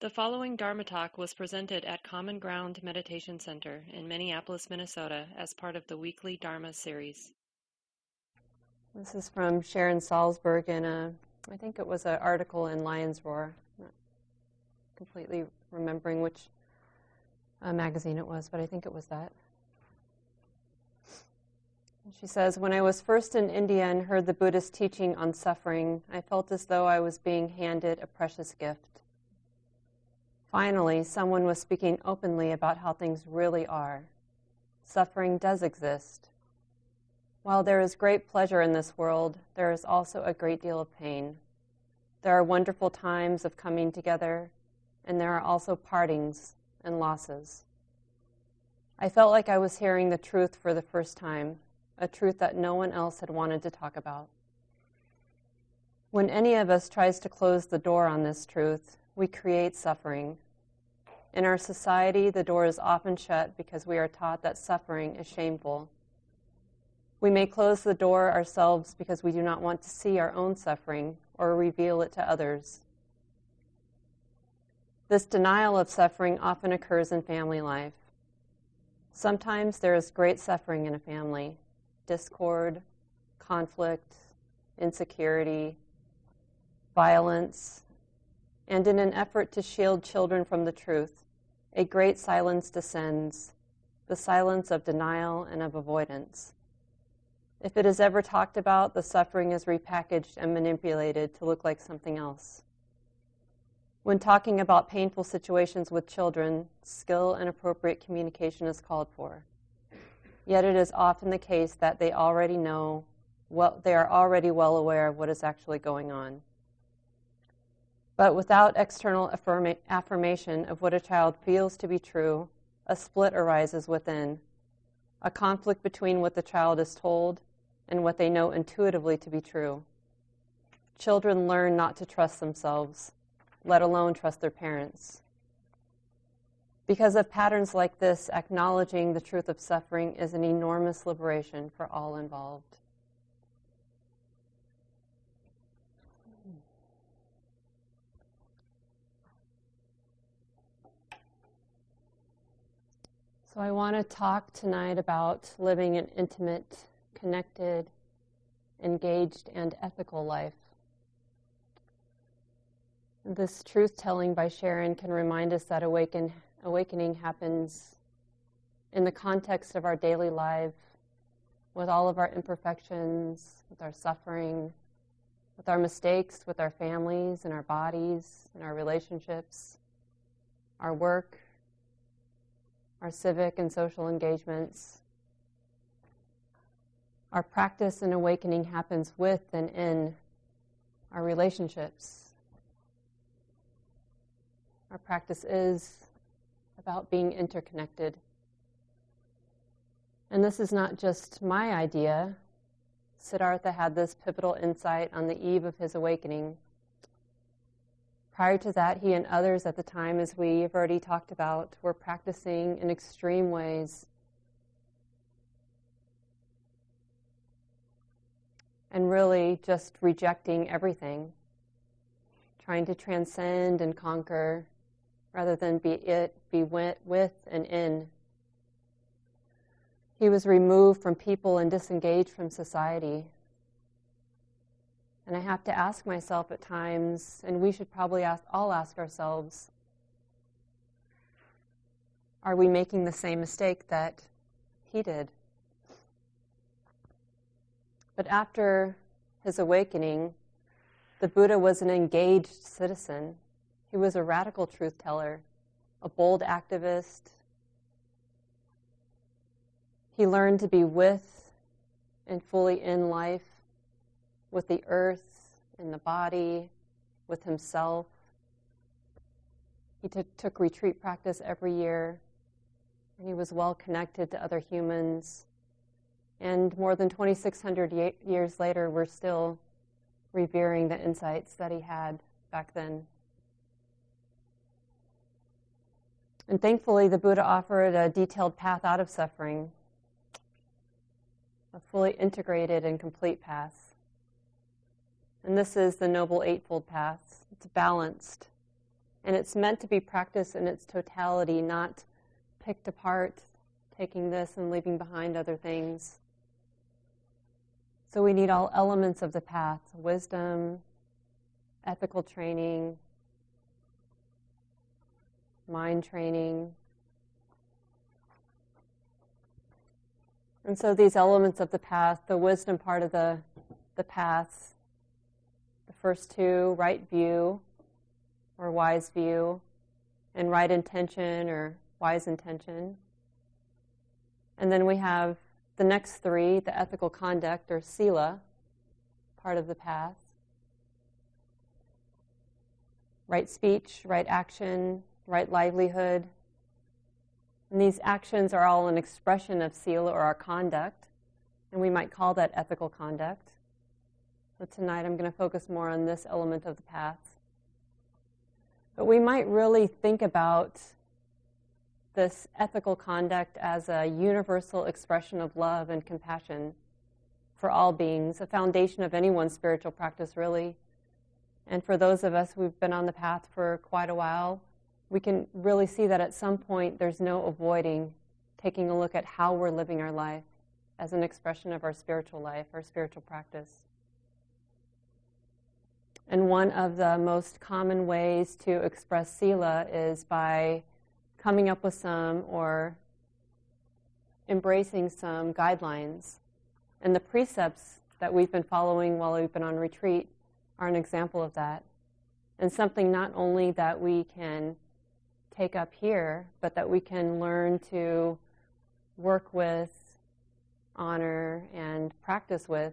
The following Dharma talk was presented at Common Ground Meditation Center in Minneapolis, Minnesota, as part of the weekly Dharma series. This is from Sharon Salzberg in a, I think it was an article in Lion's Roar. Not completely remembering which uh, magazine it was, but I think it was that. She says, When I was first in India and heard the Buddhist teaching on suffering, I felt as though I was being handed a precious gift. Finally, someone was speaking openly about how things really are. Suffering does exist. While there is great pleasure in this world, there is also a great deal of pain. There are wonderful times of coming together, and there are also partings and losses. I felt like I was hearing the truth for the first time, a truth that no one else had wanted to talk about. When any of us tries to close the door on this truth, we create suffering. In our society, the door is often shut because we are taught that suffering is shameful. We may close the door ourselves because we do not want to see our own suffering or reveal it to others. This denial of suffering often occurs in family life. Sometimes there is great suffering in a family discord, conflict, insecurity, violence, and in an effort to shield children from the truth, a great silence descends the silence of denial and of avoidance. If it is ever talked about, the suffering is repackaged and manipulated to look like something else. When talking about painful situations with children, skill and appropriate communication is called for. Yet it is often the case that they already know, well, they are already well aware of what is actually going on. But without external affirma- affirmation of what a child feels to be true, a split arises within, a conflict between what the child is told and what they know intuitively to be true. Children learn not to trust themselves, let alone trust their parents. Because of patterns like this, acknowledging the truth of suffering is an enormous liberation for all involved. So, I want to talk tonight about living an intimate, connected, engaged, and ethical life. This truth telling by Sharon can remind us that awaken, awakening happens in the context of our daily life, with all of our imperfections, with our suffering, with our mistakes, with our families and our bodies and our relationships, our work, our civic and social engagements. Our practice and awakening happens with and in our relationships. Our practice is about being interconnected. And this is not just my idea. Siddhartha had this pivotal insight on the eve of his awakening Prior to that, he and others at the time, as we've already talked about, were practicing in extreme ways. And really just rejecting everything, trying to transcend and conquer rather than be it, be with and in. He was removed from people and disengaged from society. And I have to ask myself at times, and we should probably ask, all ask ourselves are we making the same mistake that he did? But after his awakening, the Buddha was an engaged citizen. He was a radical truth teller, a bold activist. He learned to be with and fully in life with the earth and the body, with himself. He t- took retreat practice every year, and he was well connected to other humans. And more than 2,600 y- years later, we're still revering the insights that he had back then. And thankfully, the Buddha offered a detailed path out of suffering, a fully integrated and complete path. And this is the Noble Eightfold Path. It's balanced, And it's meant to be practiced in its totality, not picked apart, taking this and leaving behind other things. So we need all elements of the path wisdom, ethical training, mind training. And so these elements of the path, the wisdom part of the, the paths, the first two, right view or wise view, and right intention or wise intention. And then we have the next three, the ethical conduct or sila, part of the path. Right speech, right action, right livelihood. And these actions are all an expression of sila or our conduct, and we might call that ethical conduct. So tonight I'm going to focus more on this element of the path. But we might really think about this ethical conduct as a universal expression of love and compassion for all beings, a foundation of anyone's spiritual practice, really. And for those of us who've been on the path for quite a while, we can really see that at some point there's no avoiding taking a look at how we're living our life as an expression of our spiritual life, our spiritual practice. And one of the most common ways to express sila is by coming up with some or embracing some guidelines. And the precepts that we've been following while we've been on retreat are an example of that. And something not only that we can take up here, but that we can learn to work with, honor, and practice with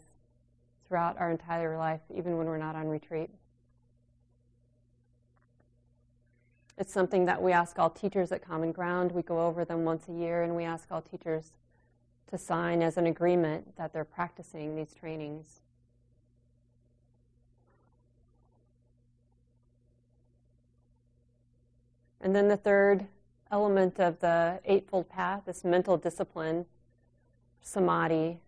throughout our entire life, even when we're not on retreat. It's something that we ask all teachers at Common Ground. We go over them once a year, and we ask all teachers to sign as an agreement that they're practicing these trainings. And then the third element of the Eightfold Path is mental discipline, samadhi,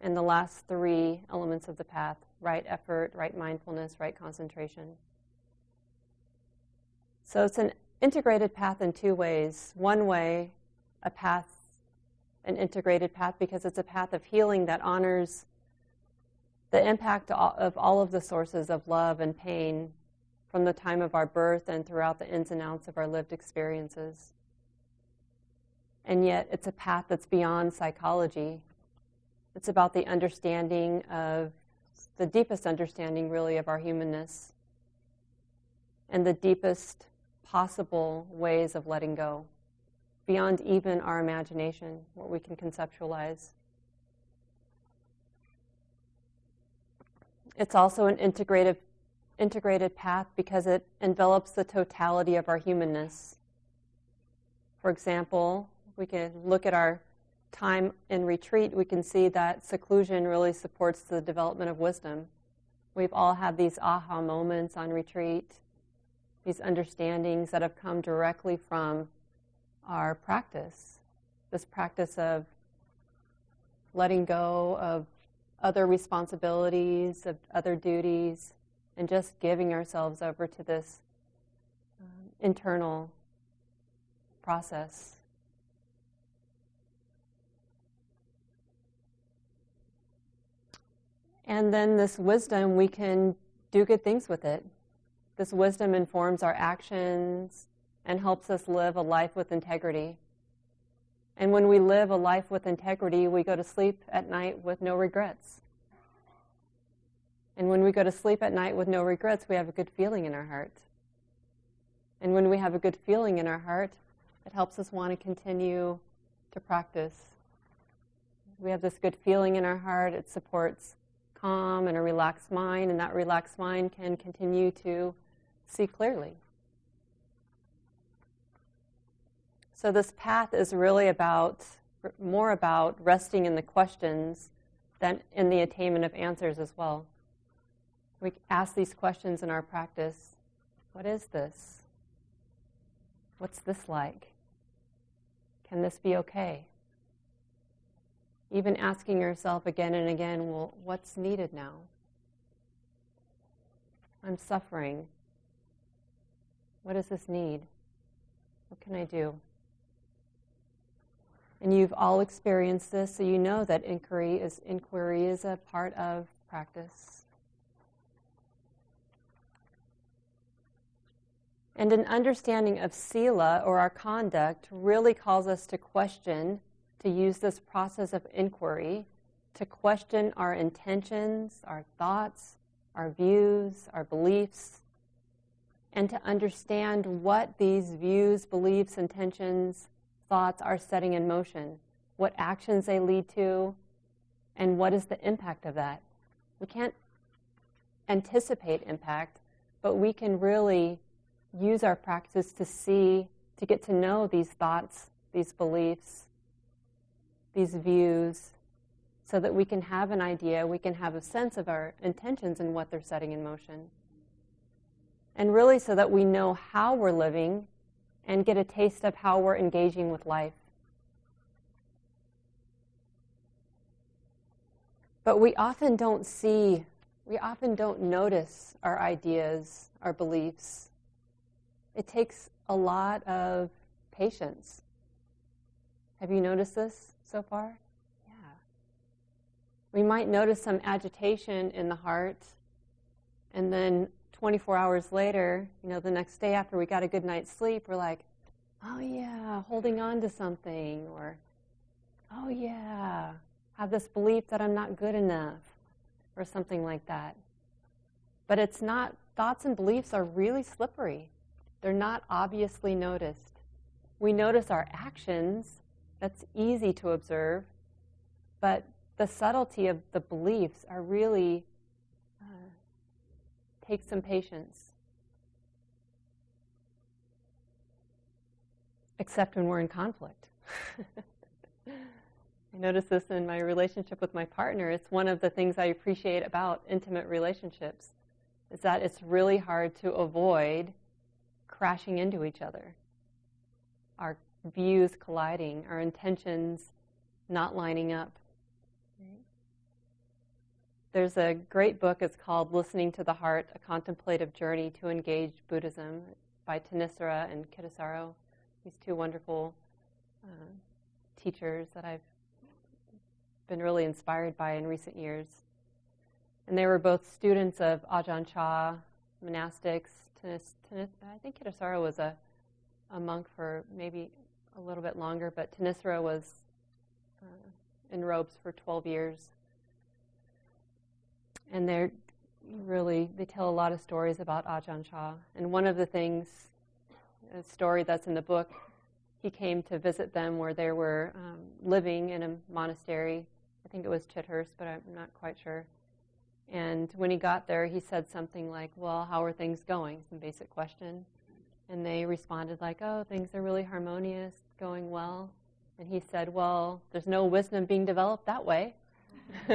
and the last three elements of the path right effort, right mindfulness, right concentration. So it's an integrated path in two ways. One way, a path, an integrated path, because it's a path of healing that honors the impact of all of the sources of love and pain from the time of our birth and throughout the ins and outs of our lived experiences. And yet, it's a path that's beyond psychology. It's about the understanding of the deepest understanding, really, of our humanness and the deepest possible ways of letting go, beyond even our imagination, what we can conceptualize. It's also an integrative, integrated path because it envelops the totality of our humanness. For example, we can look at our time in retreat, we can see that seclusion really supports the development of wisdom. We've all had these aha moments on retreat these understandings that have come directly from our practice. This practice of letting go of other responsibilities, of other duties, and just giving ourselves over to this um, internal process. And then this wisdom, we can do good things with it. This wisdom informs our actions and helps us live a life with integrity. And when we live a life with integrity, we go to sleep at night with no regrets. And when we go to sleep at night with no regrets, we have a good feeling in our heart. And when we have a good feeling in our heart, it helps us want to continue to practice. We have this good feeling in our heart, it supports calm and a relaxed mind, and that relaxed mind can continue to see clearly. So, this path is really about more about resting in the questions than in the attainment of answers as well. We ask these questions in our practice What is this? What's this like? Can this be okay? Even asking yourself again and again, well, what's needed now? I'm suffering. What does this need? What can I do? And you've all experienced this, so you know that inquiry is inquiry is a part of practice. And an understanding of sila or our conduct really calls us to question, to use this process of inquiry, to question our intentions, our thoughts, our views, our beliefs, and to understand what these views, beliefs, intentions, thoughts are setting in motion, what actions they lead to, and what is the impact of that. We can't anticipate impact, but we can really use our practice to see, to get to know these thoughts, these beliefs, these views, so that we can have an idea, we can have a sense of our intentions and what they're setting in motion. And really, so that we know how we're living and get a taste of how we're engaging with life. But we often don't see, we often don't notice our ideas, our beliefs, it takes a lot of patience. Have you noticed this so far? Yeah. We might notice some agitation in the heart, and then 24 hours later, you know, the next day after we got a good night's sleep, we're like, oh yeah, holding on to something, or oh yeah, have this belief that I'm not good enough, or something like that. But it's not, thoughts and beliefs are really slippery. They're not obviously noticed. We notice our actions, that's easy to observe, but the subtlety of the beliefs are really uh, take some patience. Except when we're in conflict. I notice this in my relationship with my partner. It's one of the things I appreciate about intimate relationships is that it's really hard to avoid crashing into each other, our views colliding, our intentions not lining up. There's a great book, it's called Listening to the Heart A Contemplative Journey to Engage Buddhism by Thanissara and Kittisaro, these two wonderful uh, teachers that I've been really inspired by in recent years. And they were both students of Ajahn Chah, monastics, I think Kittisaro was a, a monk for maybe a little bit longer, but Thanissara was uh, in robes for 12 years. And they're really, they tell a lot of stories about Ajahn Chah. And one of the things, a story that's in the book, he came to visit them where they were um, living in a monastery. I think it was Chithurst, but I'm not quite sure. And when he got there, he said something like, Well, how are things going? Some basic question. And they responded, like, Oh, things are really harmonious, going well. And he said, Well, there's no wisdom being developed that way.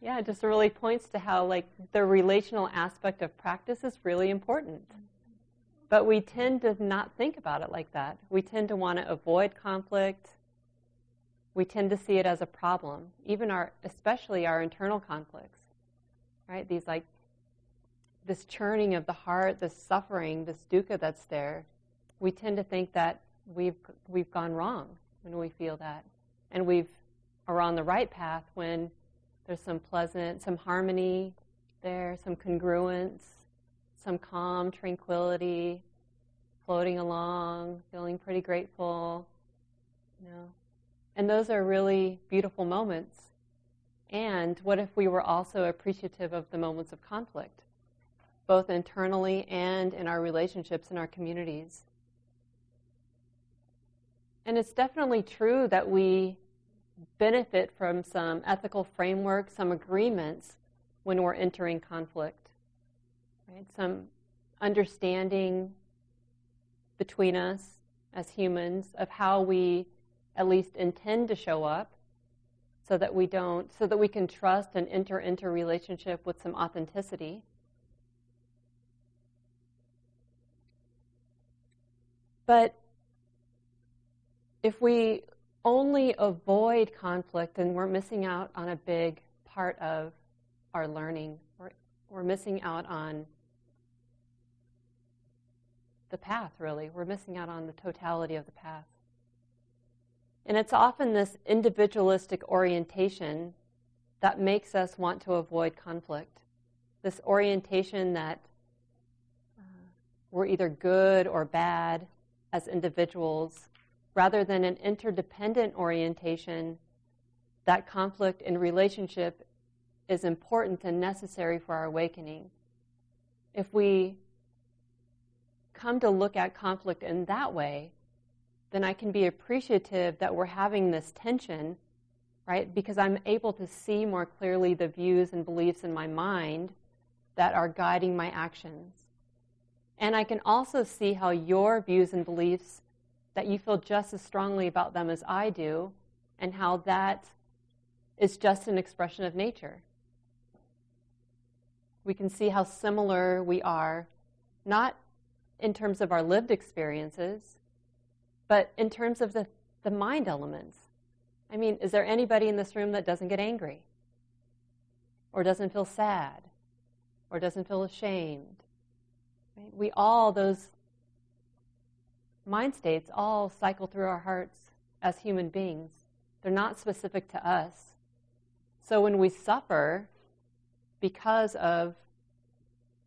yeah, it just really points to how, like, the relational aspect of practice is really important. But we tend to not think about it like that. We tend to want to avoid conflict we tend to see it as a problem, even our, especially our internal conflicts, right? These like, this churning of the heart, this suffering, this dukkha that's there. We tend to think that we've we've gone wrong when we feel that, and we've are on the right path when there's some pleasant, some harmony there, some congruence, some calm, tranquility, floating along, feeling pretty grateful, you know, and those are really beautiful moments. And what if we were also appreciative of the moments of conflict, both internally and in our relationships in our communities? And it's definitely true that we benefit from some ethical framework, some agreements when we're entering conflict. Right? Some understanding between us as humans of how we at least intend to show up so that we don't so that we can trust and enter into relationship with some authenticity but if we only avoid conflict then we're missing out on a big part of our learning we're, we're missing out on the path, really. We're missing out on the totality of the path. And it's often this individualistic orientation that makes us want to avoid conflict. This orientation that uh, we're either good or bad as individuals, rather than an interdependent orientation that conflict in relationship is important and necessary for our awakening. If we come to look at conflict in that way, then I can be appreciative that we're having this tension, right? Because I'm able to see more clearly the views and beliefs in my mind that are guiding my actions. And I can also see how your views and beliefs, that you feel just as strongly about them as I do, and how that is just an expression of nature. We can see how similar we are, not in terms of our lived experiences, but in terms of the, the mind elements. I mean, is there anybody in this room that doesn't get angry? Or doesn't feel sad? Or doesn't feel ashamed? Right? We all, those mind states, all cycle through our hearts as human beings. They're not specific to us. So when we suffer because of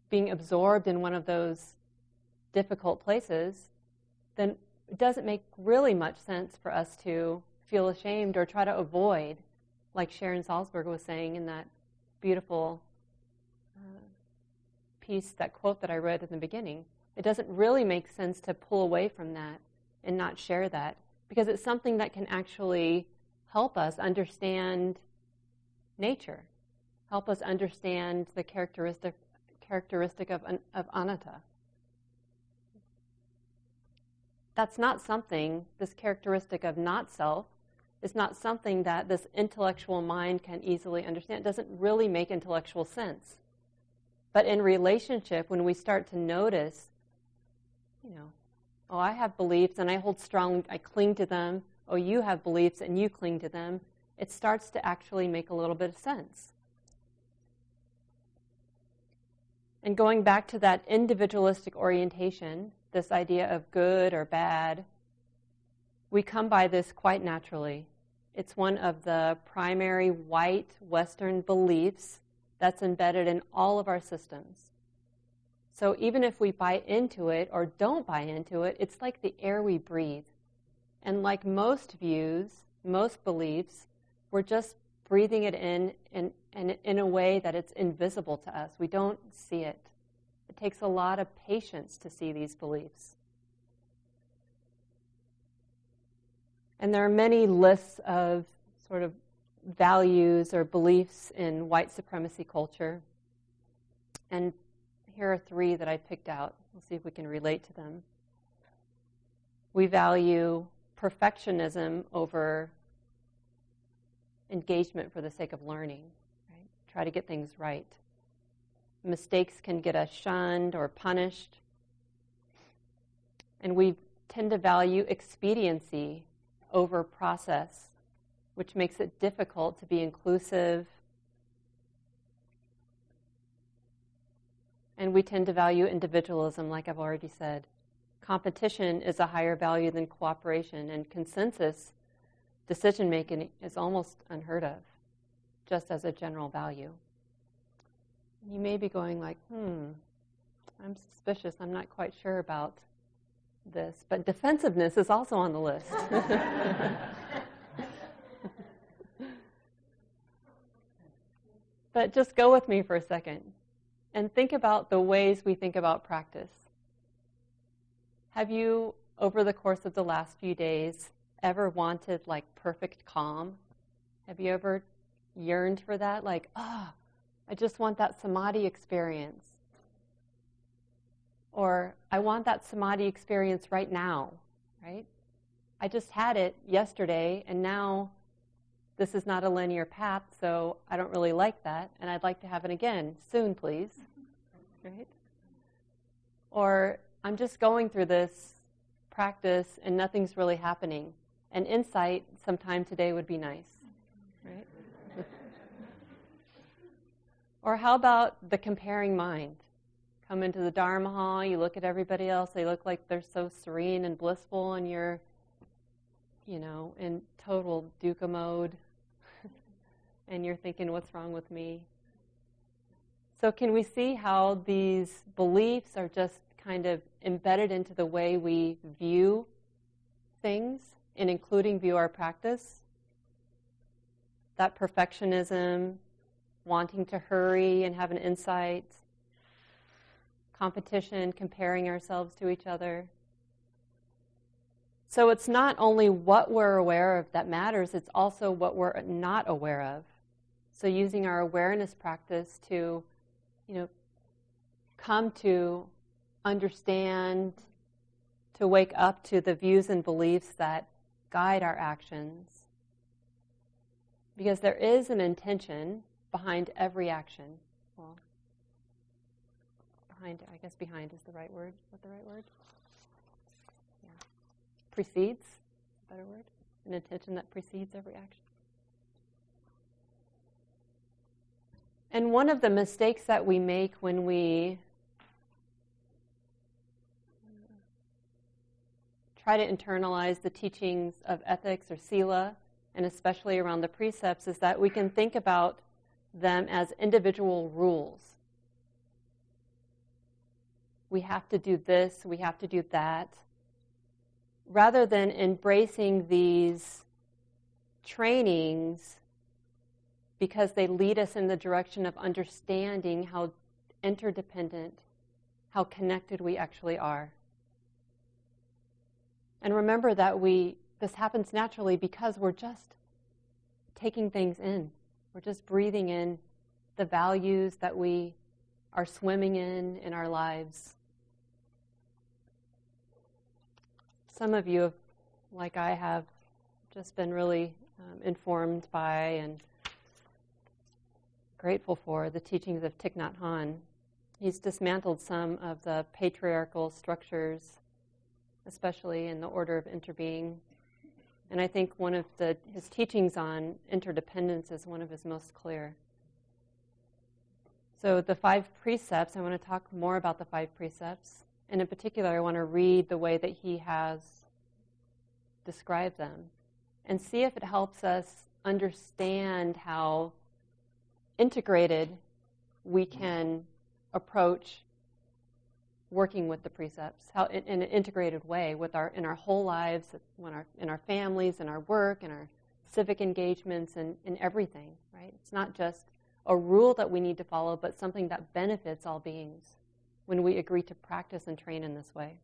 being absorbed in one of those difficult places, then it doesn't make really much sense for us to feel ashamed or try to avoid, like Sharon Salzberg was saying in that beautiful piece, that quote that I read in the beginning. It doesn't really make sense to pull away from that and not share that because it's something that can actually help us understand nature, help us understand the characteristic characteristic of, of anatta that's not something, this characteristic of not self, is not something that this intellectual mind can easily understand. It doesn't really make intellectual sense. But in relationship, when we start to notice, you know, oh, I have beliefs and I hold strong, I cling to them. Oh, you have beliefs and you cling to them. It starts to actually make a little bit of sense. And going back to that individualistic orientation, this idea of good or bad, we come by this quite naturally. It's one of the primary white Western beliefs that's embedded in all of our systems. So even if we buy into it or don't buy into it, it's like the air we breathe. And like most views, most beliefs, we're just breathing it in and in, in a way that it's invisible to us. We don't see it. It takes a lot of patience to see these beliefs. And there are many lists of sort of values or beliefs in white supremacy culture. And here are three that I picked out. We'll see if we can relate to them. We value perfectionism over engagement for the sake of learning, right? Try to get things right mistakes can get us shunned or punished. And we tend to value expediency over process, which makes it difficult to be inclusive. And we tend to value individualism, like I've already said. Competition is a higher value than cooperation, and consensus decision making is almost unheard of, just as a general value you may be going like, hmm, I'm suspicious. I'm not quite sure about this. But defensiveness is also on the list. but just go with me for a second and think about the ways we think about practice. Have you, over the course of the last few days, ever wanted like perfect calm? Have you ever yearned for that? Like, ah, oh, I just want that samadhi experience. Or I want that samadhi experience right now, right? I just had it yesterday and now this is not a linear path, so I don't really like that and I'd like to have it again soon, please. Mm-hmm. Right? Or I'm just going through this practice and nothing's really happening. An insight sometime today would be nice, right? Or how about the comparing mind? Come into the Dharma hall, you look at everybody else, they look like they're so serene and blissful, and you're, you know, in total dukkha mode, and you're thinking, what's wrong with me? So, can we see how these beliefs are just kind of embedded into the way we view things, and including view our practice? That perfectionism, wanting to hurry and have an insight, competition, comparing ourselves to each other. So it's not only what we're aware of that matters, it's also what we're not aware of. So using our awareness practice to, you know, come to understand, to wake up to the views and beliefs that guide our actions. Because there is an intention behind every action. Well, behind, I guess behind is the right word. Is that the right word? Yeah. Precedes, better word. An intention that precedes every action. And one of the mistakes that we make when we try to internalize the teachings of ethics or sila, and especially around the precepts, is that we can think about them as individual rules. We have to do this, we have to do that, rather than embracing these trainings because they lead us in the direction of understanding how interdependent, how connected we actually are. And remember that we this happens naturally because we're just taking things in. We're just breathing in the values that we are swimming in in our lives. Some of you, have, like I have, just been really um, informed by and grateful for the teachings of Thich Nhat Hanh. He's dismantled some of the patriarchal structures, especially in the order of interbeing and I think one of the, his teachings on interdependence is one of his most clear. So, the five precepts, I want to talk more about the five precepts. And in particular, I want to read the way that he has described them and see if it helps us understand how integrated we can approach working with the precepts how in, in, an integrated way with our in our whole lives when our in our families in our work in our civic engagements and in everything right? It's not just a rule that we need to follow but something that benefits all beings when we agree to practice and train in this way.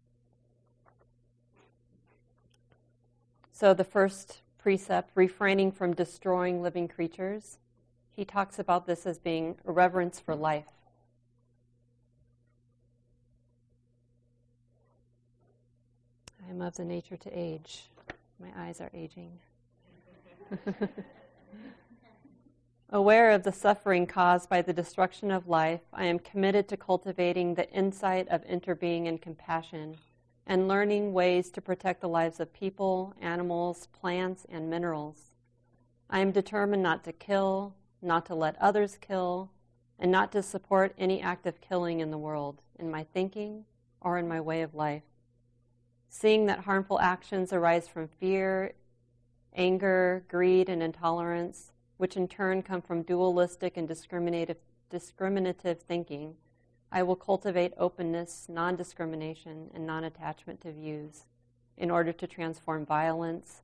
So the first precept refraining from destroying living creatures he talks about this as being a reverence for life I am of the nature to age. My eyes are aging. Aware of the suffering caused by the destruction of life, I am committed to cultivating the insight of interbeing and compassion and learning ways to protect the lives of people, animals, plants, and minerals. I am determined not to kill, not to let others kill, and not to support any act of killing in the world, in my thinking or in my way of life seeing that harmful actions arise from fear, anger, greed, and intolerance, which in turn come from dualistic and discriminative, discriminative thinking, I will cultivate openness, non discrimination, and non attachment to views in order to transform violence,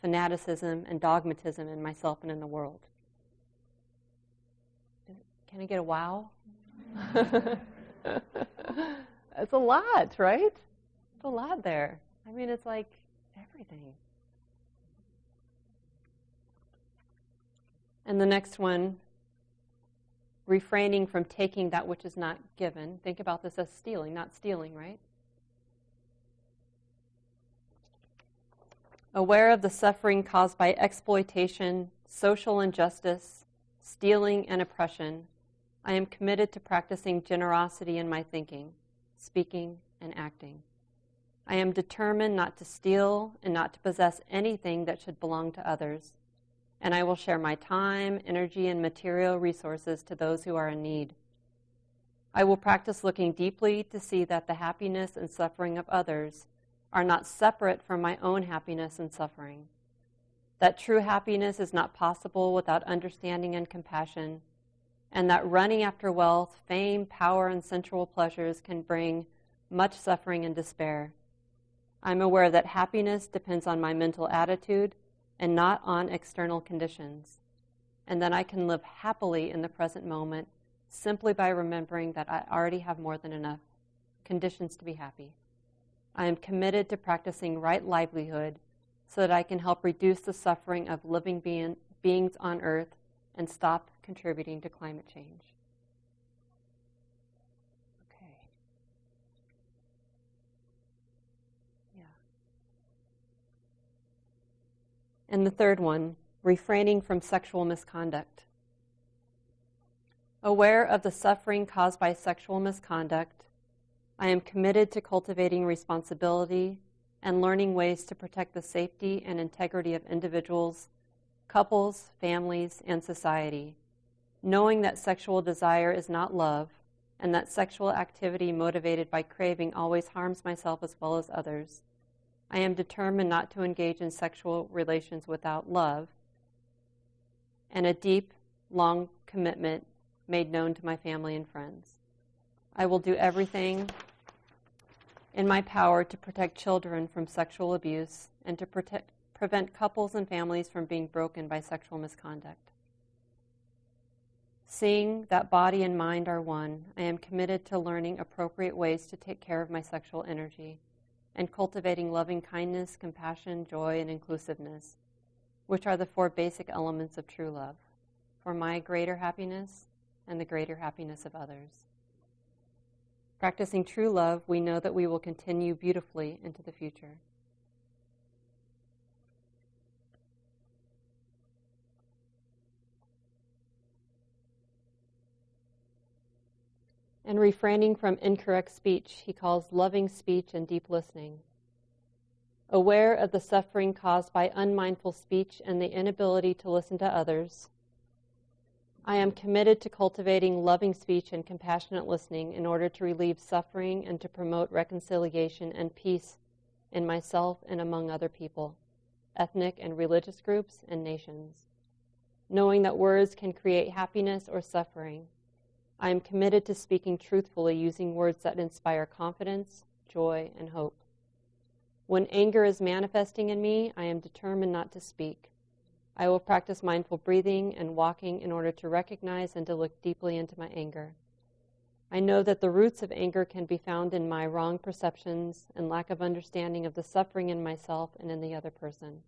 fanaticism, and dogmatism in myself and in the world. Can I get a wow? it's a lot, right? It's a lot there. I mean, it's like everything. And the next one, refraining from taking that which is not given. Think about this as stealing, not stealing, right? Aware of the suffering caused by exploitation, social injustice, stealing, and oppression, I am committed to practicing generosity in my thinking, speaking, and acting. I am determined not to steal and not to possess anything that should belong to others. and I will share my time, energy, and material resources to those who are in need. I will practice looking deeply to see that the happiness and suffering of others are not separate from my own happiness and suffering. That true happiness is not possible without understanding and compassion, and that running after wealth, fame, power, and sensual pleasures can bring much suffering and despair. I'm aware that happiness depends on my mental attitude and not on external conditions, and that I can live happily in the present moment simply by remembering that I already have more than enough conditions to be happy. I am committed to practicing right livelihood so that I can help reduce the suffering of living being, beings on earth and stop contributing to climate change. Okay. Yeah. And the third one, refraining from sexual misconduct. Aware of the suffering caused by sexual misconduct, I am committed to cultivating responsibility and learning ways to protect the safety and integrity of individuals, couples, families, and society, knowing that sexual desire is not love and that sexual activity motivated by craving always harms myself as well as others. I am determined not to engage in sexual relations without love and a deep, long commitment made known to my family and friends. I will do everything in my power to protect children from sexual abuse and to protect, prevent couples and families from being broken by sexual misconduct. Seeing that body and mind are one, I am committed to learning appropriate ways to take care of my sexual energy and cultivating loving kindness, compassion, joy, and inclusiveness, which are the four basic elements of true love, for my greater happiness and the greater happiness of others. Practicing true love, we know that we will continue beautifully into the future. And refraining from incorrect speech, he calls loving speech and deep listening. Aware of the suffering caused by unmindful speech and the inability to listen to others, I am committed to cultivating loving speech and compassionate listening in order to relieve suffering and to promote reconciliation and peace in myself and among other people, ethnic and religious groups, and nations. Knowing that words can create happiness or suffering, I am committed to speaking truthfully using words that inspire confidence, joy, and hope. When anger is manifesting in me, I am determined not to speak. I will practice mindful breathing and walking in order to recognize and to look deeply into my anger. I know that the roots of anger can be found in my wrong perceptions and lack of understanding of the suffering in myself and in the other person.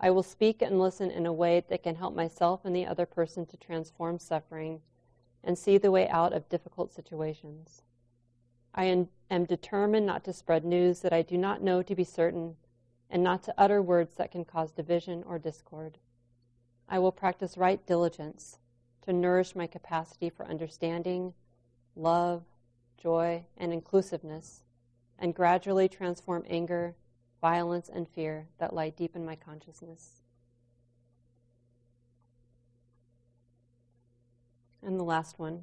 I will speak and listen in a way that can help myself and the other person to transform suffering and see the way out of difficult situations. I am, determined not to spread news that I do not know to be certain and not to utter words that can cause division or discord. I will practice right diligence to nourish my capacity for understanding, love, joy, and inclusiveness, and gradually transform anger, violence, and fear that lie deep in my consciousness. And the last one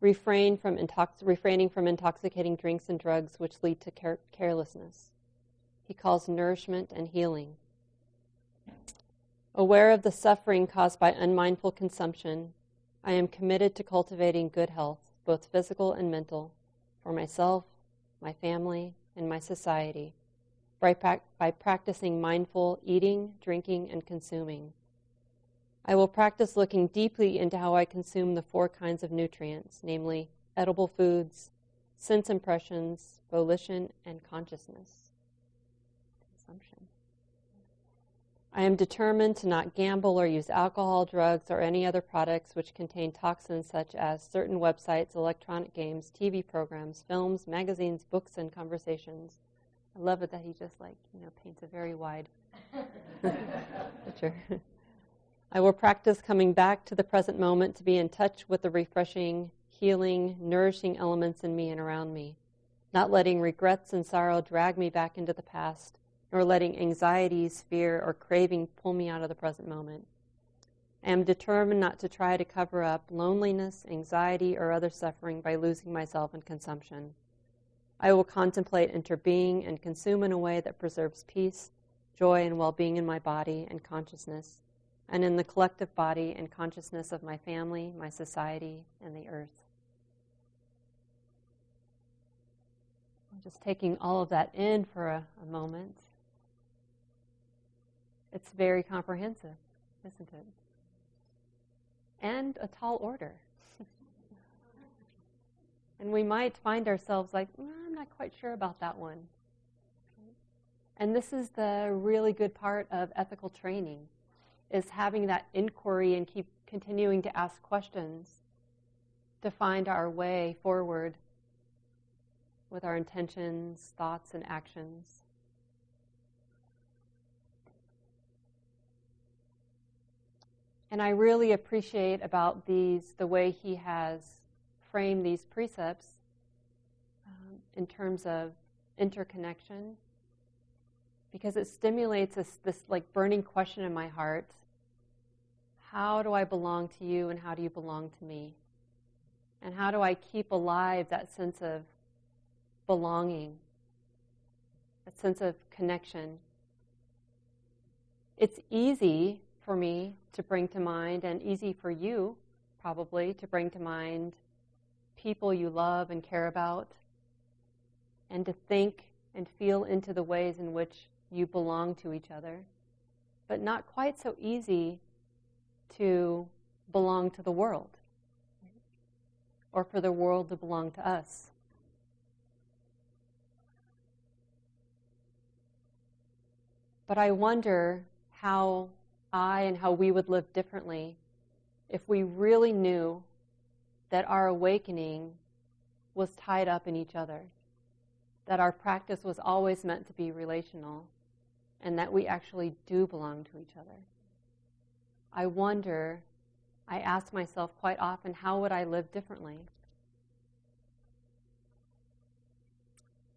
refrain from intox- refraining from intoxicating drinks and drugs which lead to care- carelessness he calls nourishment and healing. Aware of the suffering caused by unmindful consumption, I am committed to cultivating good health, both physical and mental, for myself, my family, and my society by, pra- by practicing mindful eating, drinking, and consuming. I will practice looking deeply into how I consume the four kinds of nutrients, namely edible foods, sense impressions, volition, and consciousness consumption. I am determined to not gamble or use alcohol, drugs, or any other products which contain toxins such as certain websites, electronic games, TV programs, films, magazines, books, and conversations. I love it that he just like, you know, paints a very wide picture. I will practice coming back to the present moment to be in touch with the refreshing, healing, nourishing elements in me and around me, not letting regrets and sorrow drag me back into the past nor letting anxieties, fear, or craving pull me out of the present moment. I am determined not to try to cover up loneliness, anxiety, or other suffering by losing myself in consumption. I will contemplate interbeing and consume in a way that preserves peace, joy, and well being in my body and consciousness, and in the collective body and consciousness of my family, my society, and the earth. Just taking all of that in for a, a moment. It's very comprehensive, isn't it? And a tall order. and we might find ourselves like, mm, I'm not quite sure about that one. And this is the really good part of ethical training is having that inquiry and keep continuing to ask questions to find our way forward with our intentions, thoughts, and actions. And I really appreciate about these the way he has framed these precepts um, in terms of interconnection, because it stimulates this, this like burning question in my heart: How do I belong to you, and how do you belong to me? And how do I keep alive that sense of belonging, that sense of connection? It's easy for me to bring to mind, and easy for you probably to bring to mind people you love and care about, and to think and feel into the ways in which you belong to each other, but not quite so easy to belong to the world or for the world to belong to us. But I wonder how I and how we would live differently if we really knew that our awakening was tied up in each other, that our practice was always meant to be relational, and that we actually do belong to each other. I wonder, I ask myself quite often, how would I live differently?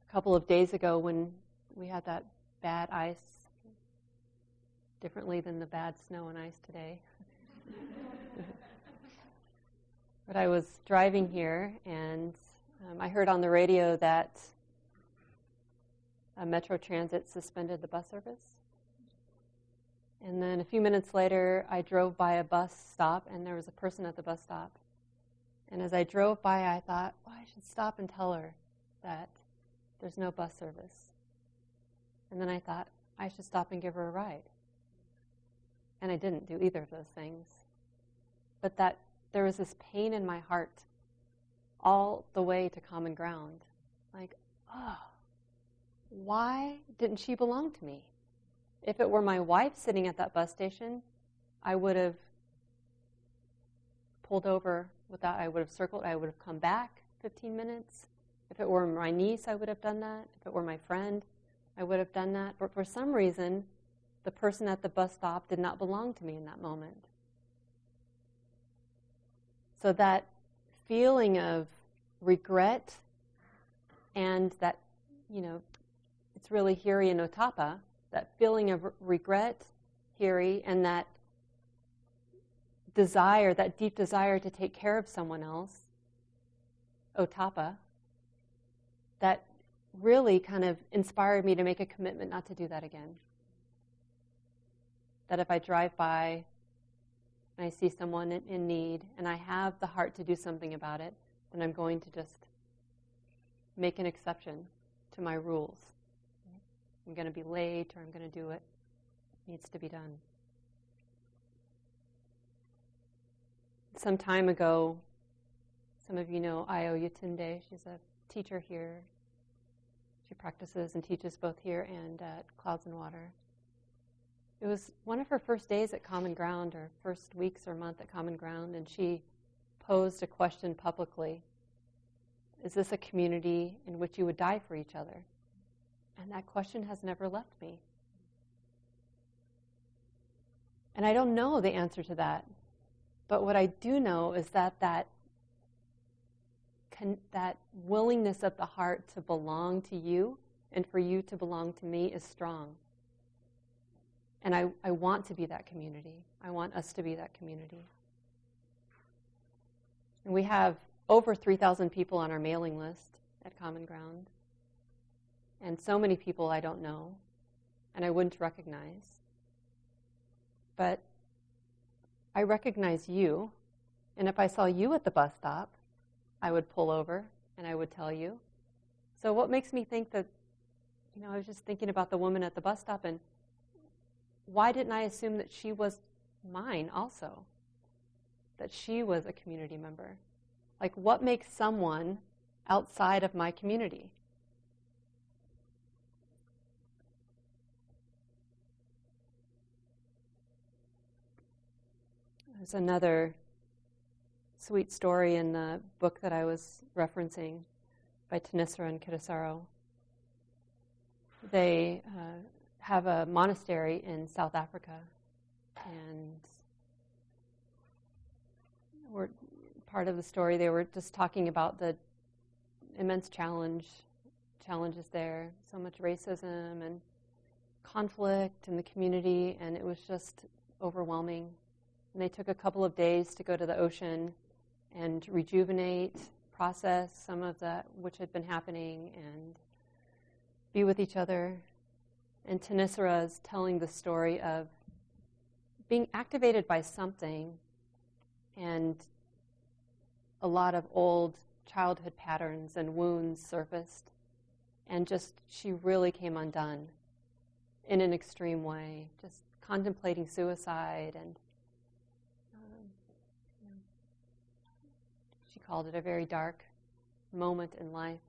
A couple of days ago, when we had that bad ice differently than the bad snow and ice today. but I was driving here and um, I heard on the radio that Metro Transit suspended the bus service. And then a few minutes later, I drove by a bus stop and there was a person at the bus stop. And as I drove by, I thought, well, I should stop and tell her that there's no bus service. And then I thought, I should stop and give her a ride. And I didn't do either of those things. But that there was this pain in my heart all the way to common ground. Like, oh, why didn't she belong to me? If it were my wife sitting at that bus station, I would have pulled over without, I would have circled, I would have come back 15 minutes. If it were my niece, I would have done that. If it were my friend, I would have done that. But for some reason, the person at the bus stop did not belong to me in that moment. So that feeling of regret and that, you know, it's really hiri and ottappa, that feeling of regret, hiri, and that desire, that deep desire to take care of someone else, ottappa, that really kind of inspired me to make a commitment not to do that again that if I drive by and I see someone in, need and I have the heart to do something about it, then I'm going to just make an exception to my rules. I'm going to be late or I'm going to do it needs to be done. Some time ago, some of you know Ayo Yetunde. She's a teacher here. She practices and teaches both here and at Clouds in Water. It was one of her first days at Common Ground, or first weeks or month at Common Ground, and she posed a question publicly Is this a community in which you would die for each other? And that question has never left me. And I don't know the answer to that. But what I do know is that that, con- that willingness of the heart to belong to you and for you to belong to me is strong. And I, I want to be that community. I want us to be that community. And we have over 3,000 people on our mailing list at Common Ground. And so many people I don't know and I wouldn't recognize. But I recognize you. And if I saw you at the bus stop, I would pull over and I would tell you. So, what makes me think that, you know, I was just thinking about the woman at the bus stop and why didn't I assume that she was mine also? That she was a community member? Like, what makes someone outside of my community? There's another sweet story in the book that I was referencing by Thanissara and Kittisaro. They uh, have a monastery in South Africa, and part of the story they were just talking about the immense challenge challenges there, so much racism and conflict in the community, and it was just overwhelming. And they took a couple of days to go to the ocean and rejuvenate, process some of that which had been happening, and be with each other. And Thanissara is telling the story of being activated by something and a lot of old childhood patterns and wounds surfaced. And just, she really came undone in an extreme way, just contemplating suicide and called it a very dark moment in life.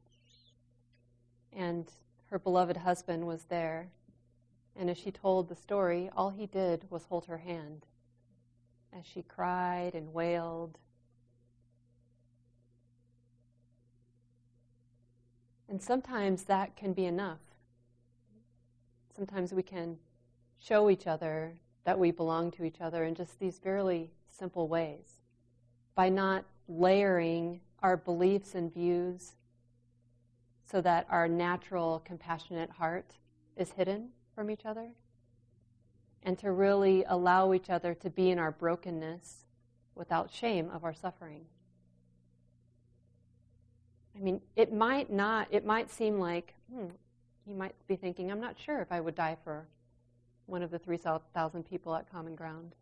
And her beloved husband was there. And as she told the story, all he did was hold her hand as she cried and wailed. And sometimes that can be enough. Sometimes we can show each other that we belong to each other in just these fairly simple ways by not layering our beliefs and views so that our natural, compassionate heart is hidden from each other, and to really allow each other to be in our brokenness without shame of our suffering. I mean, it might not, it might seem like, hmm, you might be thinking, I'm not sure if I would die for one of the 3,000 people at Common Ground.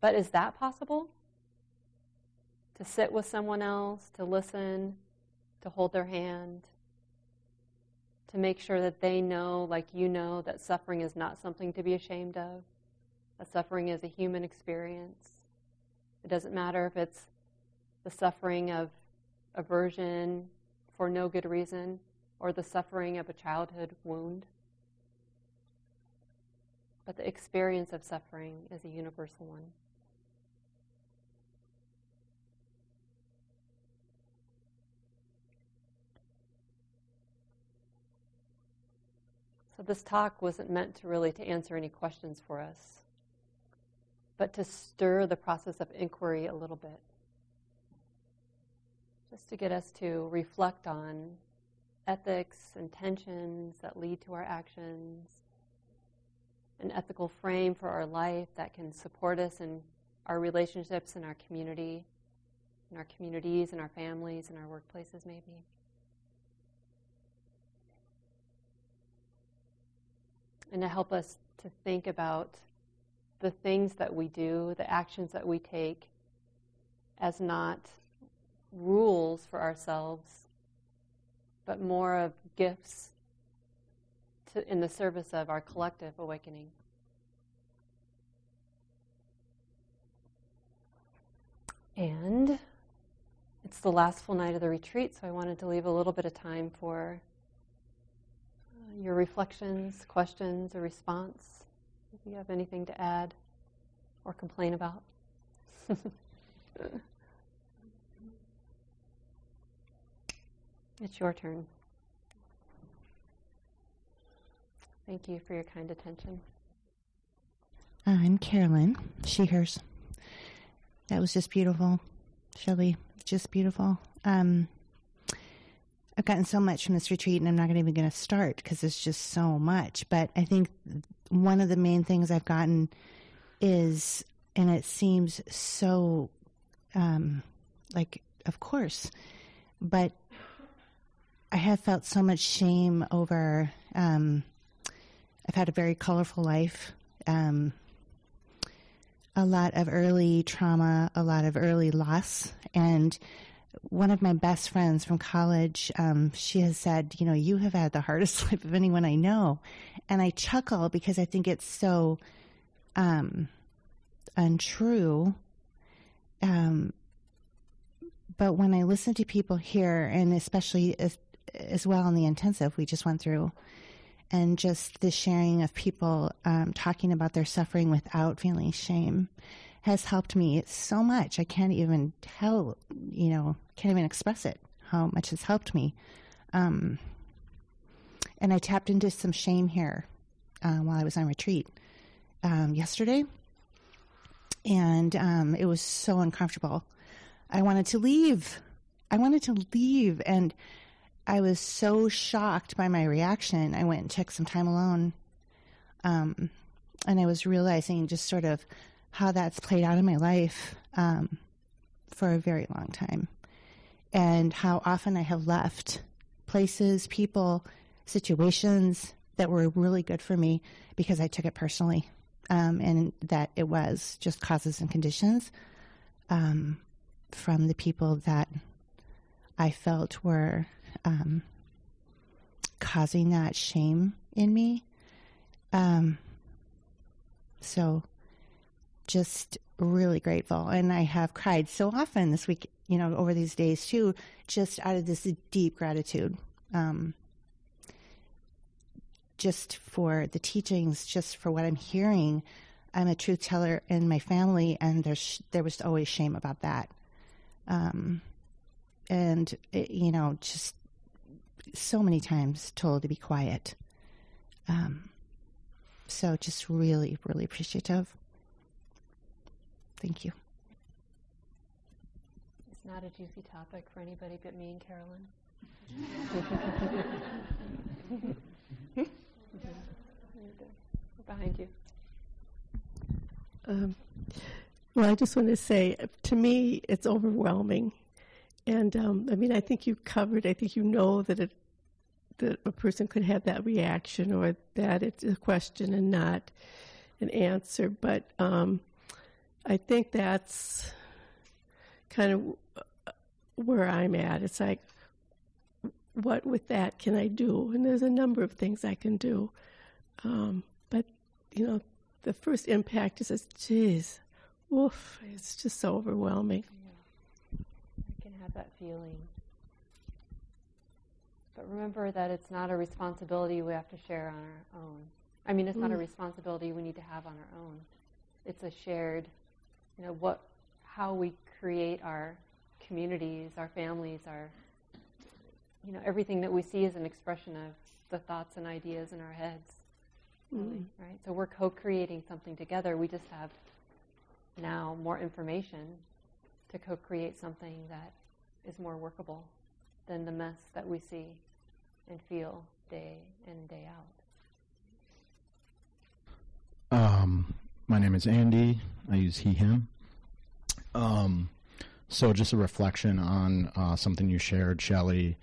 But is that possible? To sit with someone else, to listen, to hold their hand, to make sure that they know, like you know, that suffering is not something to be ashamed of, that suffering is a human experience. It doesn't matter if it's the suffering of aversion for no good reason or the suffering of a childhood wound. But the experience of suffering is a universal one. This talk wasn't meant to really to answer any questions for us, but to stir the process of inquiry a little bit. Just to get us to reflect on ethics and tensions that lead to our actions, an ethical frame for our life that can support us in our relationships in our community, in our communities, in our families, in our workplaces, maybe. And to help us to think about the things that we do, the actions that we take, as not rules for ourselves, but more of gifts to, in the service of our collective awakening. And it's the last full night of the retreat, so I wanted to leave a little bit of time for your reflections, questions, or response. If you have anything to add or complain about. it's your turn. Thank you for your kind attention. I'm Carolyn, she, hers. That was just beautiful. Shelly, just beautiful. Um, I've gotten so much from this retreat, and I'm not even going to start because it's just so much. But I think one of the main things I've gotten is, and it seems so, um, like, of course, but I have felt so much shame over. Um, I've had a very colorful life. Um, a lot of early trauma, a lot of early loss, and one of my best friends from college, um, she has said, you know, you have had the hardest life of anyone I know. And I chuckle because I think it's so um, untrue. Um, but when I listen to people here, and especially as, as well in the intensive we just went through, and just the sharing of people um, talking about their suffering without feeling shame has helped me so much. I can't even tell, you know, can't even express it how much has helped me. Um, and I tapped into some shame here uh, while I was on retreat um, yesterday, and um, it was so uncomfortable. I wanted to leave. I wanted to leave, and I was so shocked by my reaction. I went and took some time alone, um, and I was realizing just sort of how that's played out in my life um, for a very long time, and how often I have left places, people, situations that were really good for me because I took it personally, um, and that it was just causes and conditions um, from the people that I felt were um, causing that shame in me. Um, so just really grateful. And I have cried so often this week, you know, over these days too, just out of this deep gratitude. Um, just for the teachings, just for what I'm hearing. I'm a truth teller in my family, and there's there was always shame about that. Um, and it, you know, just so many times told to be quiet. Um, so just really, really appreciative. Thank you. It's not a juicy topic for anybody but me and Carolyn. Behind you. Um, well, I just want to say, to me, it's overwhelming, and um, I mean, I think you covered. I think you know that it, that a person could have that reaction, or that it's a question and not an answer. But um, I think that's kind of where I'm at. It's like, what with that can I do? And there's a number of things I can do. Um, but, you know, the first impact is just, geez, woof, it's just so overwhelming. Yeah. I can have that feeling. But remember that it's not a responsibility we have to share on our own. I mean, it's mm. not a mm. responsibility we need to have on our own. It's a shared, you know, what, how we create our communities, our families, our, you know, everything that we see is an expression of the thoughts and ideas in our heads. Really, mm. right? So we're co-creating something together. We just have now more information to co-create something that is more workable than the mess that we see and feel day in day out. Um, my name is Andy. I use he, him. Um, so just a reflection on uh, something you shared, Shelly,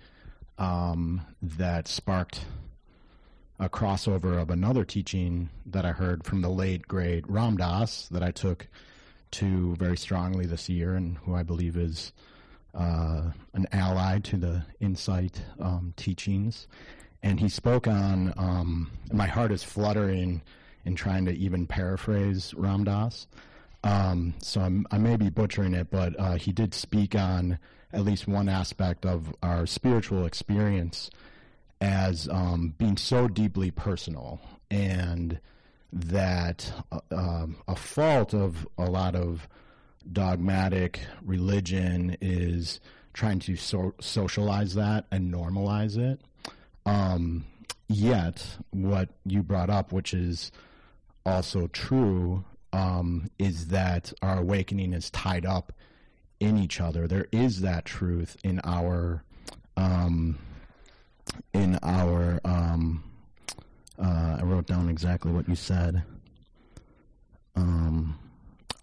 um, that sparked a crossover of another teaching that I heard from the late great Ram Dass that I took to very strongly this year, and who I believe is uh, an ally to the insight um, teachings. And he spoke on, um, my heart is fluttering in trying to even paraphrase Ram Dass. Um, so I'm, i may be butchering it, but uh, he did speak on at least one aspect of our spiritual experience as um, being so deeply personal and that uh, um, a fault of a lot of dogmatic religion is trying to so- socialize that and normalize it. Um, yet, what you brought up, which is also true, um, is that our awakening is tied up in each other. There is that truth in our um, in our um, uh, I wrote down exactly what you said. Um,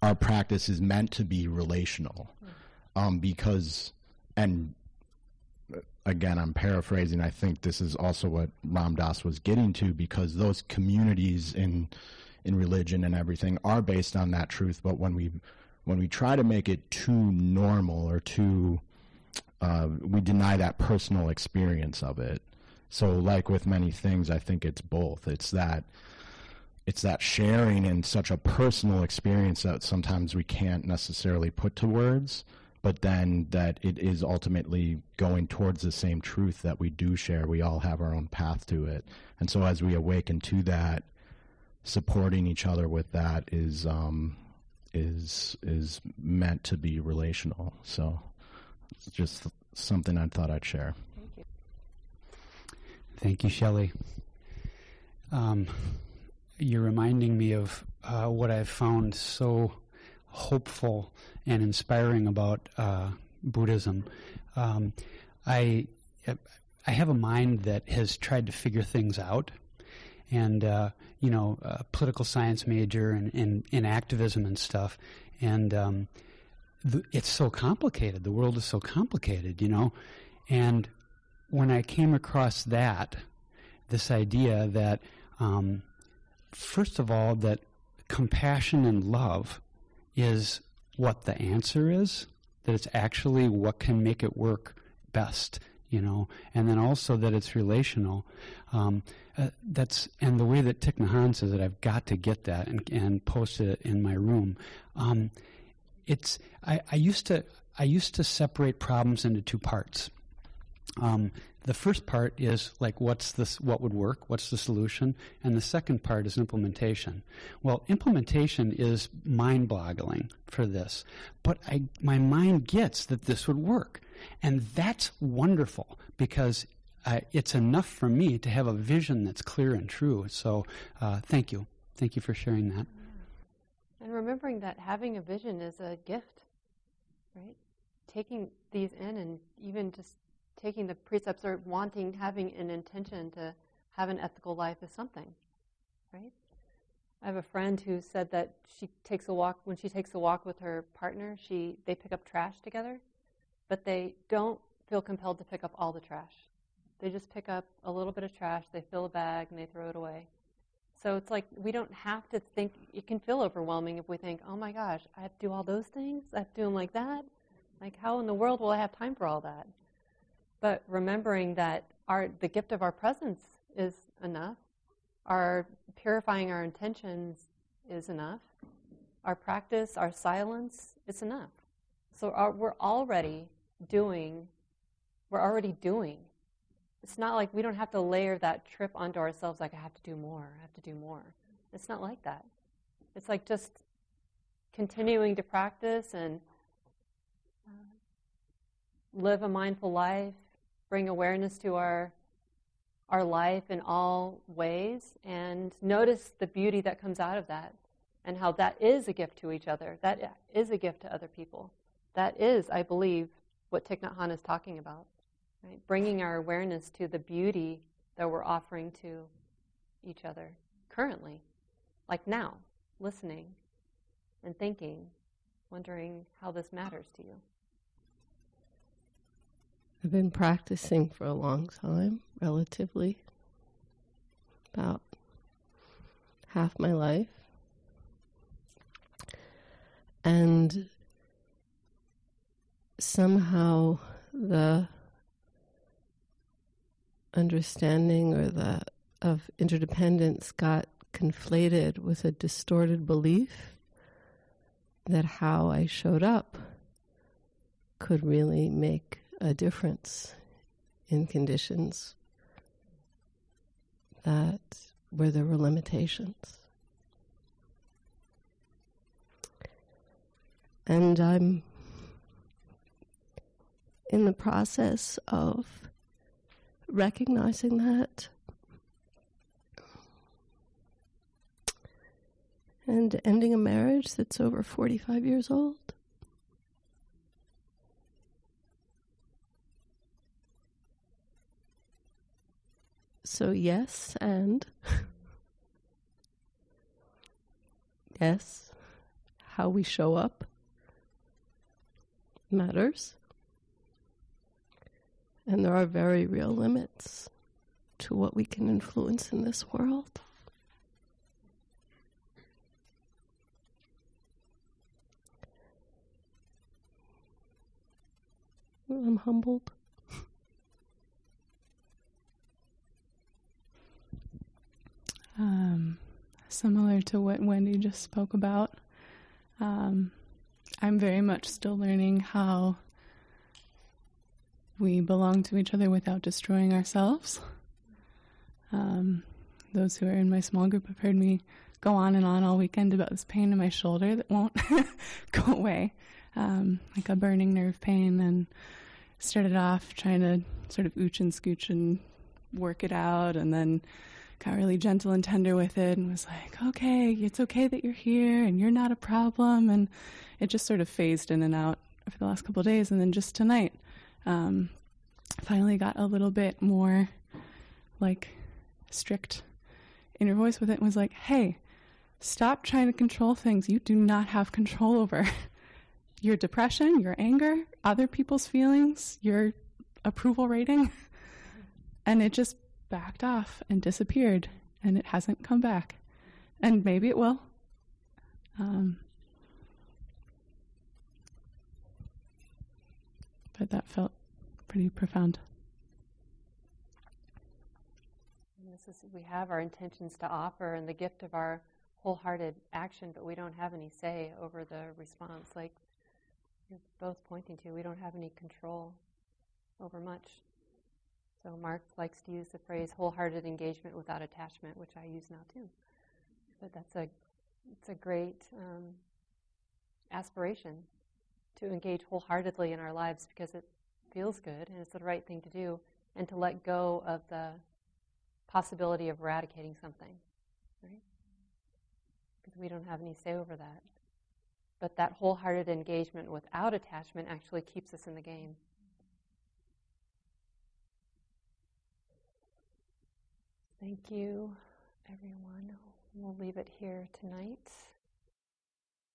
our practice is meant to be relational, um, because, and uh, again, I'm paraphrasing. I think this is also what Ram Dass was getting to, because those communities in in religion and everything are based on that truth. But when we when we try to make it too normal or too uh, we deny that personal experience of it. So, like with many things, I think it's both. It's that it's that sharing in such a personal experience that sometimes we can't necessarily put to words, but then that it is ultimately going towards the same truth that we do share. We all have our own path to it, and so as we awaken to that, supporting each other with that is um, is is meant to be relational. So it's just something I thought I'd share. Thank you. Thank you, Shelly. Um, you're reminding me of uh, what I've found so hopeful and inspiring about uh, Buddhism. Um, I I have a mind that has tried to figure things out, and uh, you know, a political science major and in, in, activism and stuff, and um, the, it's so complicated. The world is so complicated, you know, and when I came across that, this idea that um, first of all, that compassion and love is what the answer is, that it's actually what can make it work best, you know, and then also that it's relational. Um, uh, that's and the way that Thich Nhat Hanh says it, I've got to get that and, and post it in my room. Um, it's I, I, used to I used to separate problems into two parts. Um, the first part is like what's this what would work what's the solution and the second part is implementation well implementation is mind-boggling for this but I, my mind gets that this would work and that's wonderful because uh, it's enough for me to have a vision that's clear and true. So uh, thank you. Thank you for sharing that. And remembering that having a vision is a gift right? Taking these in and even just taking the precepts or wanting, having an intention to have an ethical life is something, right? I have a friend who said that she takes a walk when she takes a walk with her partner. She they pick up trash together, but they don't feel compelled to pick up all the trash. They just pick up a little bit of trash, they fill a bag, and they throw it away. So it's like we don't have to think. It can feel overwhelming if we think, "Oh my gosh, I have to do all those things. I have to do them like that. Like how in the world will I have time for all that?" But remembering that our, the gift of our presence is enough, our purifying our intentions is enough, our practice, our silence is enough. So our, we're already doing, we're already doing. It's not like we don't have to layer that trip onto ourselves like I have to do more, I have to do more. It's not like that. It's like just continuing to practice and uh, live a mindful life bring awareness to our our life in all ways and notice the beauty that comes out of that and how that is a gift to each other. That is a gift to other people. That is, I believe, what Thich Nhat Hanh is talking about. Right? Bringing our awareness to the beauty that we're offering to each other currently, like now, listening and thinking, wondering how this matters to you. I've been practicing for a long time, relatively, about half my life. And somehow the understanding or the of interdependence got conflated with a distorted belief that how I showed up could really make a difference in conditions that where there were limitations. And I'm in the process of recognizing that and ending a marriage that's over 45 years old. So, yes, and yes, how we show up matters. And there are very real limits to what we can influence in this world. I'm humbled. Um, similar to what Wendy just spoke about, um, I'm very much still learning how we belong to each other without destroying ourselves. Um, those who are in my small group have heard me go on and on all weekend about this pain in my shoulder that won't go away, um, like a burning nerve pain, and started off trying to sort of ooch and scooch and work it out, and then got really gentle and tender with it and was like, okay, it's okay that you're here and you're not a problem. And it just sort of phased in and out for the last couple days. And then just tonight, um, finally got a little bit more like strict in inner voice with it and was like, hey, stop trying to control things you do not have control over. your depression, your anger, other people's feelings, your approval rating. And it just backed off and disappeared, and it hasn't come back. And maybe it will. Um, but that felt pretty profound. Is, we have our intentions to offer and the gift of our wholehearted action, but we don't have any say over the response. Like you're both pointing to, we don't have any control over much. So Mark likes to use the phrase wholehearted engagement without attachment, which I use now too. But that's a it's a great um, aspiration to engage wholeheartedly in our lives because it feels good and it's the right thing to do, and to let go of the possibility of eradicating something, right? Because we don't have any say over that. But that wholehearted engagement without attachment actually keeps us in the game. Thank you, everyone. We'll leave it here tonight.